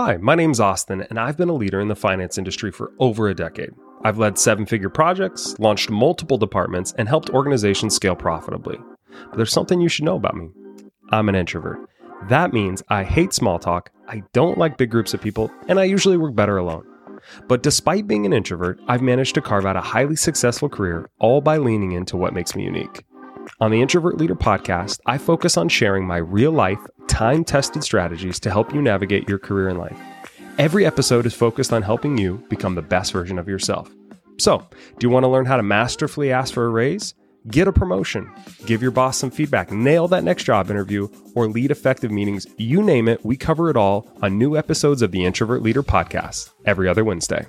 Hi, my name's Austin, and I've been a leader in the finance industry for over a decade. I've led seven figure projects, launched multiple departments, and helped organizations scale profitably. But there's something you should know about me I'm an introvert. That means I hate small talk, I don't like big groups of people, and I usually work better alone. But despite being an introvert, I've managed to carve out a highly successful career all by leaning into what makes me unique. On the Introvert Leader podcast, I focus on sharing my real life, time tested strategies to help you navigate your career in life. Every episode is focused on helping you become the best version of yourself. So, do you want to learn how to masterfully ask for a raise? Get a promotion, give your boss some feedback, nail that next job interview, or lead effective meetings, you name it, we cover it all on new episodes of the Introvert Leader podcast every other Wednesday.